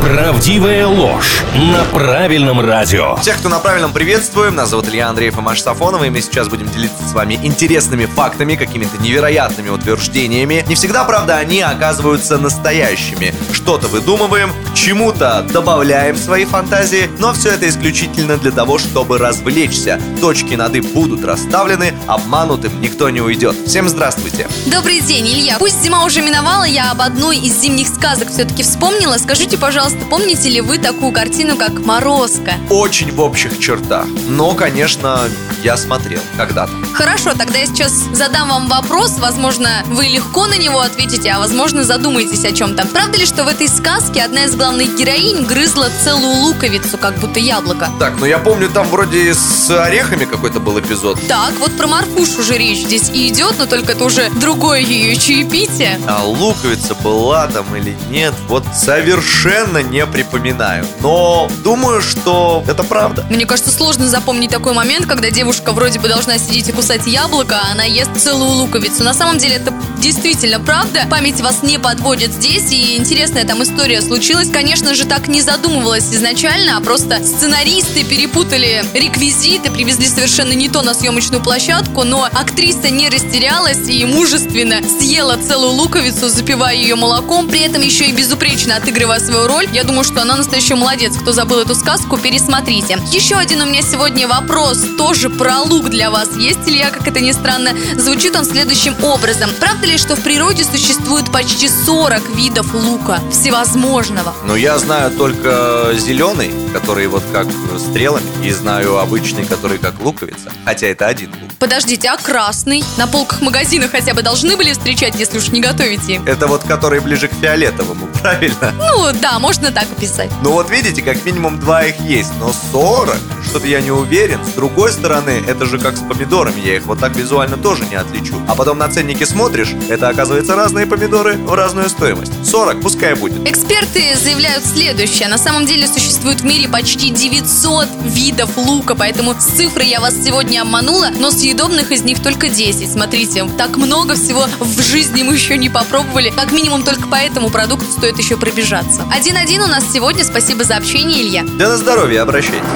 Правдивая ложь на правильном радио. Всех, кто на правильном, приветствуем. Нас зовут Илья Андреев и Маша Сафонова, и мы сейчас будем делиться с вами интересными фактами, какими-то невероятными утверждениями. Не всегда, правда, они оказываются настоящими. Что-то выдумываем, к чему-то добавляем свои фантазии, но все это исключительно для того, чтобы развлечься. Точки над «и» будут расставлены, обманутым никто не уйдет. Всем здравствуйте. Добрый день, Илья. Пусть зима уже миновала, я об одной из зимних сказок все-таки вспомнила. Скажите, пожалуйста, помните ли вы такую картину, как «Морозко»? Очень в общих чертах. Но, конечно, я смотрел когда-то. Хорошо, тогда я сейчас задам вам вопрос. Возможно, вы легко на него ответите, а возможно, задумаетесь о чем-то. Правда ли, что в этой сказке одна из главных героинь грызла целую луковицу, как будто яблоко? Так, ну я помню, там вроде с орехами какой-то был эпизод. Так, вот про Марфушу уже речь здесь и идет, но только это уже другое ее чаепитие. А луковица была там или нет, вот совершенно не припоминаю. Но думаю, что это правда. Мне кажется, сложно запомнить такой момент, когда девушка вроде бы должна сидеть и кусать яблоко, а она ест целую луковицу. На самом деле это действительно правда. Память вас не подводит здесь, и интересная там история случилась. Конечно же, так не задумывалась изначально, а просто сценаристы перепутали реквизиты, привезли совершенно не то на съемочную площадку, но актриса не растерялась и мужественно съела целую луковицу, запивая ее молоком, при этом еще и безупречно отыгрывая свою роль. Я думаю, что она настоящий молодец. Кто забыл эту сказку, пересмотрите. Еще один у меня сегодня вопрос, тоже про лук для вас. Есть ли я, как это ни странно, звучит он следующим образом. Правда ли, что в природе существует почти 40 видов лука всевозможного? Но я знаю только зеленый, который вот как стрелами, и знаю обычный, который как луковица. Хотя это один лук. Подождите, а красный? На полках магазина хотя бы должны были встречать, если уж не готовите. Это вот который ближе к фиолетовому, правильно? Ну да, можно так описать. Ну вот видите, как минимум два их есть, но 40, что-то я не уверен. С другой стороны, это же как с помидорами, я их вот так визуально тоже не отличу. А потом на ценнике смотришь, это оказывается разные помидоры в разную стоимость. 40, пускай будет. Эксперты заявляют следующее. На самом деле существует в мире почти 900 видов лука, поэтому с цифрой я вас сегодня обманула, но съедобных из них только 10. Смотрите, так много всего в жизни мы еще не попробовали. Как минимум только по этому продукту стоит еще пробежаться. Один-один у нас сегодня. Спасибо за общение, Илья. Да на здоровье, обращайтесь.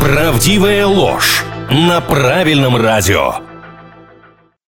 Правдивая ложь на правильном радио.